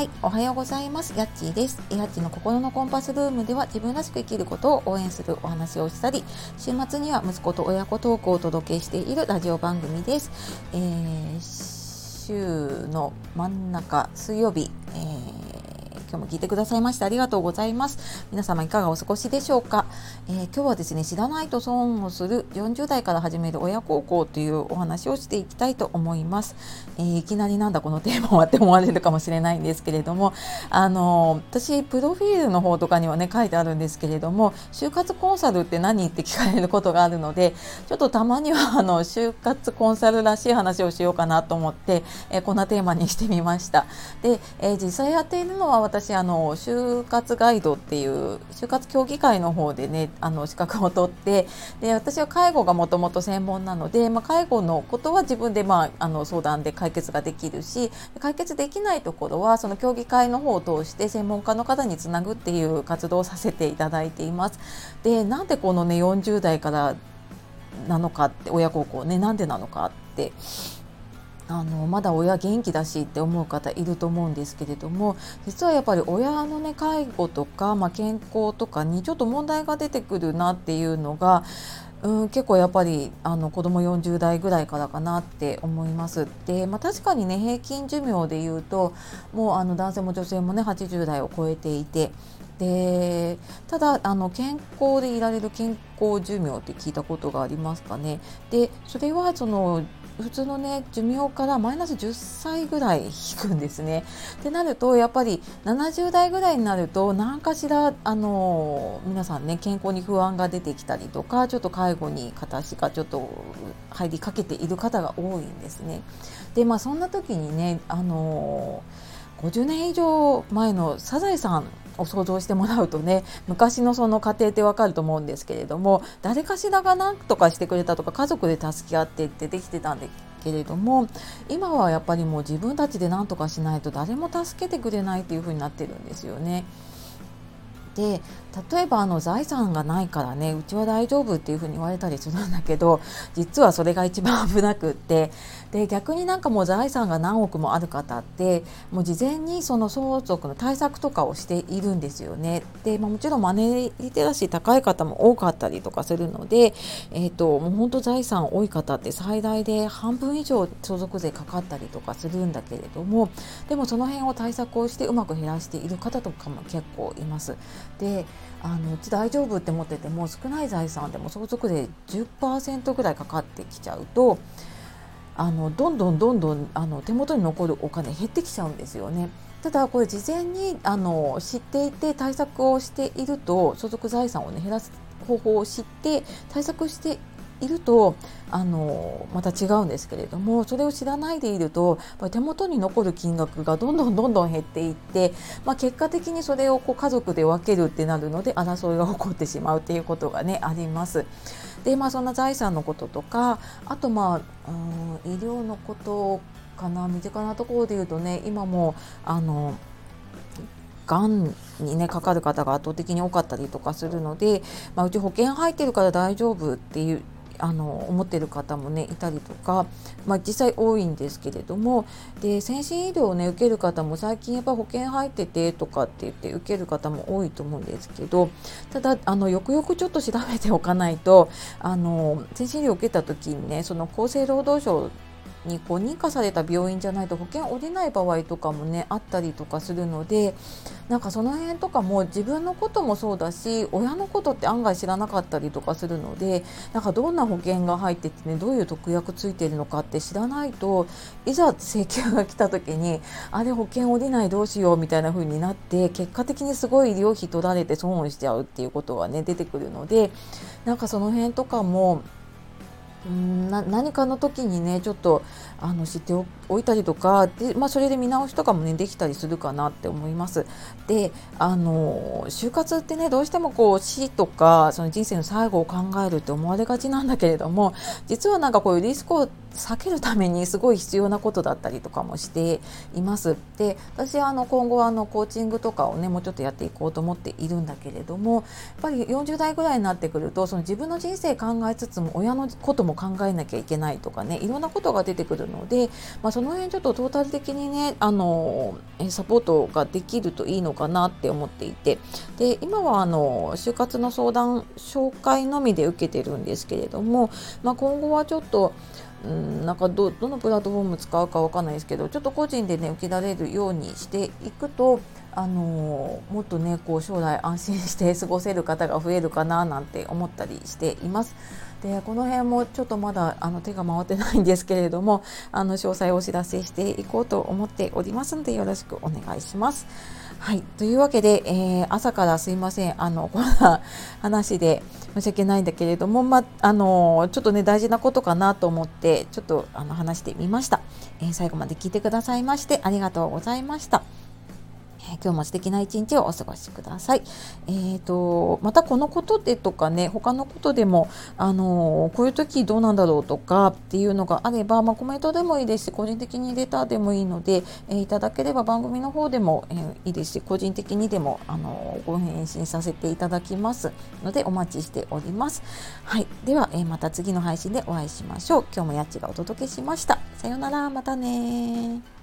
はい、おはようございます。やっちーです。やっちの心のコンパスルームでは自分らしく生きることを応援するお話をしたり、週末には息子と親子トークをお届けしているラジオ番組です。えー、週の真ん中水曜日、今日も聞いてくださいましてありがとうございます。皆様いかがお過ごしでしょうか、えー、今日はですね、知らないと損をする40代から始める親孝行というお話をしていきたいと思います。えー、いきなりなんだこのテーマはって思われるかもしれないんですけれども、あの私、プロフィールの方とかにはね、書いてあるんですけれども、就活コンサルって何？って聞かれることがあるので、ちょっとたまにはあの就活コンサルらしい話をしようかなと思って、えー、こんなテーマにしてみました。で、え実際やっているのは私私あの就活ガイドっていう就活協議会の方でねあの資格を取ってで私は介護がもともと専門なので、まあ、介護のことは自分で、まあ、あの相談で解決ができるし解決できないところはその協議会の方を通して専門家の方につなぐっていう活動をさせていただいています。でなんでこのね40代からなのかって親孝行ねなんでなのかってあのまだ親元気だしって思う方いると思うんですけれども実はやっぱり親の、ね、介護とか、まあ、健康とかにちょっと問題が出てくるなっていうのがうん、結構やっぱりあの子供40代ぐらいからかなって思います。で、まあ、確かにね平均寿命でいうともうあの男性も女性もね80代を超えていてでただあの健康でいられる健康寿命って聞いたことがありますかね。でそれはその普通のね寿命からマイナス10歳ぐらい引くんですね。ってなるとやっぱり70代ぐらいになると何かしらあの皆さんね健康に不安が出てきたりとかちょっと介護に片足がちょっと入りかけている方が多いんですね。でまあそんな時にねあの50年以上前のサザエさんを想像してもらうとね昔のその家庭ってわかると思うんですけれども誰かしらが何とかしてくれたとか家族で助け合ってってできてたんでけれども今はやっぱりもう自分たちで何とかしないと誰も助けてくれないっていう風になってるんですよね。で例えばあの財産がないからねうちは大丈夫っていうふうに言われたりするんだけど実はそれが一番危なくってで逆になんかもう財産が何億もある方ってもう事前にその相続の対策とかをしているんですよね。で、まあ、もちろんマネーリテラシー高い方も多かったりとかするので、えーと、もう本当財産多い方って最大で半分以上相続税かかったりとかするんだけれどもでもその辺を対策をしてうまく減らしている方とかも結構います。であのうち大丈夫って思ってても少ない財産でも相続税10%ぐらいかかってきちゃうとあのどんどんどんどんあの手元に残るお金減ってきちゃうんですよね。ただこれ事前にあの知っていて対策をしていると相続財産を、ね、減らす方法を知って対策しているとあのまた違うんですけれどもそれを知らないでいると手元に残る金額がどんどんどんどん減っていって、まあ、結果的にそれをこう家族で分けるってなるので争いが起こってしまうっていうことがねあります。でまあそんな財産のこととかあとまあ、うん、医療のことかな身近なところで言うとね今もあのがんにねかかる方が圧倒的に多かったりとかするので、まあ、うち保険入ってるから大丈夫っていうあの思ってる方もねいたりとか、まあ、実際多いんですけれどもで先進医療をね受ける方も最近やっぱ保険入っててとかって言って受ける方も多いと思うんですけどただあのよくよくちょっと調べておかないとあの先進医療を受けた時にねその厚生労働省にこう認可された病院じゃないと保険下りない場合とかもねあったりとかするのでなんかその辺とかも自分のこともそうだし親のことって案外知らなかったりとかするのでなんかどんな保険が入っててねどういう特約ついてるのかって知らないといざ請求が来た時にあれ保険下りないどうしようみたいな風になって結果的にすごい医療費取られて損をしちゃうっていうことがね出てくるのでなんかその辺とかもうんな何かの時にねちょっとあの知っておいたりとかで、まあ、それで見直しとかもねできたりするかなって思います。であの就活ってねどうしてもこう死とかその人生の最後を考えるって思われがちなんだけれども実はなんかこういうリスクを避けるためにすごい必要なことだったりとかもしています。で私はあの今後あのコーチングとかをねもうちょっとやっていこうと思っているんだけれどもやっぱり40代ぐらいになってくるとその自分の人生考えつつも親のことも考えなきゃいけないとかねいろんなことが出てくるので、まあ、その辺ちょっとトータル的にねあのサポートができるといいのかなって思っていてで今はあの就活の相談紹介のみで受けてるんですけれども、まあ、今後はちょっとうんなんかどどのプラットフォーム使うかわかんないですけどちょっと個人でね受けられるようにしていくとあのー、もっとねこう将来安心して 過ごせる方が増えるかななんて思ったりしています。でこの辺もちょっとまだあの手が回ってないんですけれどもあの詳細をお知らせしていこうと思っておりますのでよろしくお願いします。はい。というわけで、えー、朝からすいません。あの、こんな話で申し訳ないんだけれども、ま、あの、ちょっとね、大事なことかなと思って、ちょっとあの話してみました、えー、最後まで聞いてくださいまして、ありがとうございました。今日も素敵な一日をお過ごしください。えーと、またこのことでとかね他のことでも、あのー、こういう時どうなんだろうとかっていうのがあれば、まあ、コメントでもいいですし個人的にレターでもいいので、えー、いただければ番組の方でも、えー、いいですし個人的にでも、あのご返信させていただきますのでお待ちしております。はい、では、えまた次の配信でお会いしましょう。今日もやっちがお届けしました。さようならまたね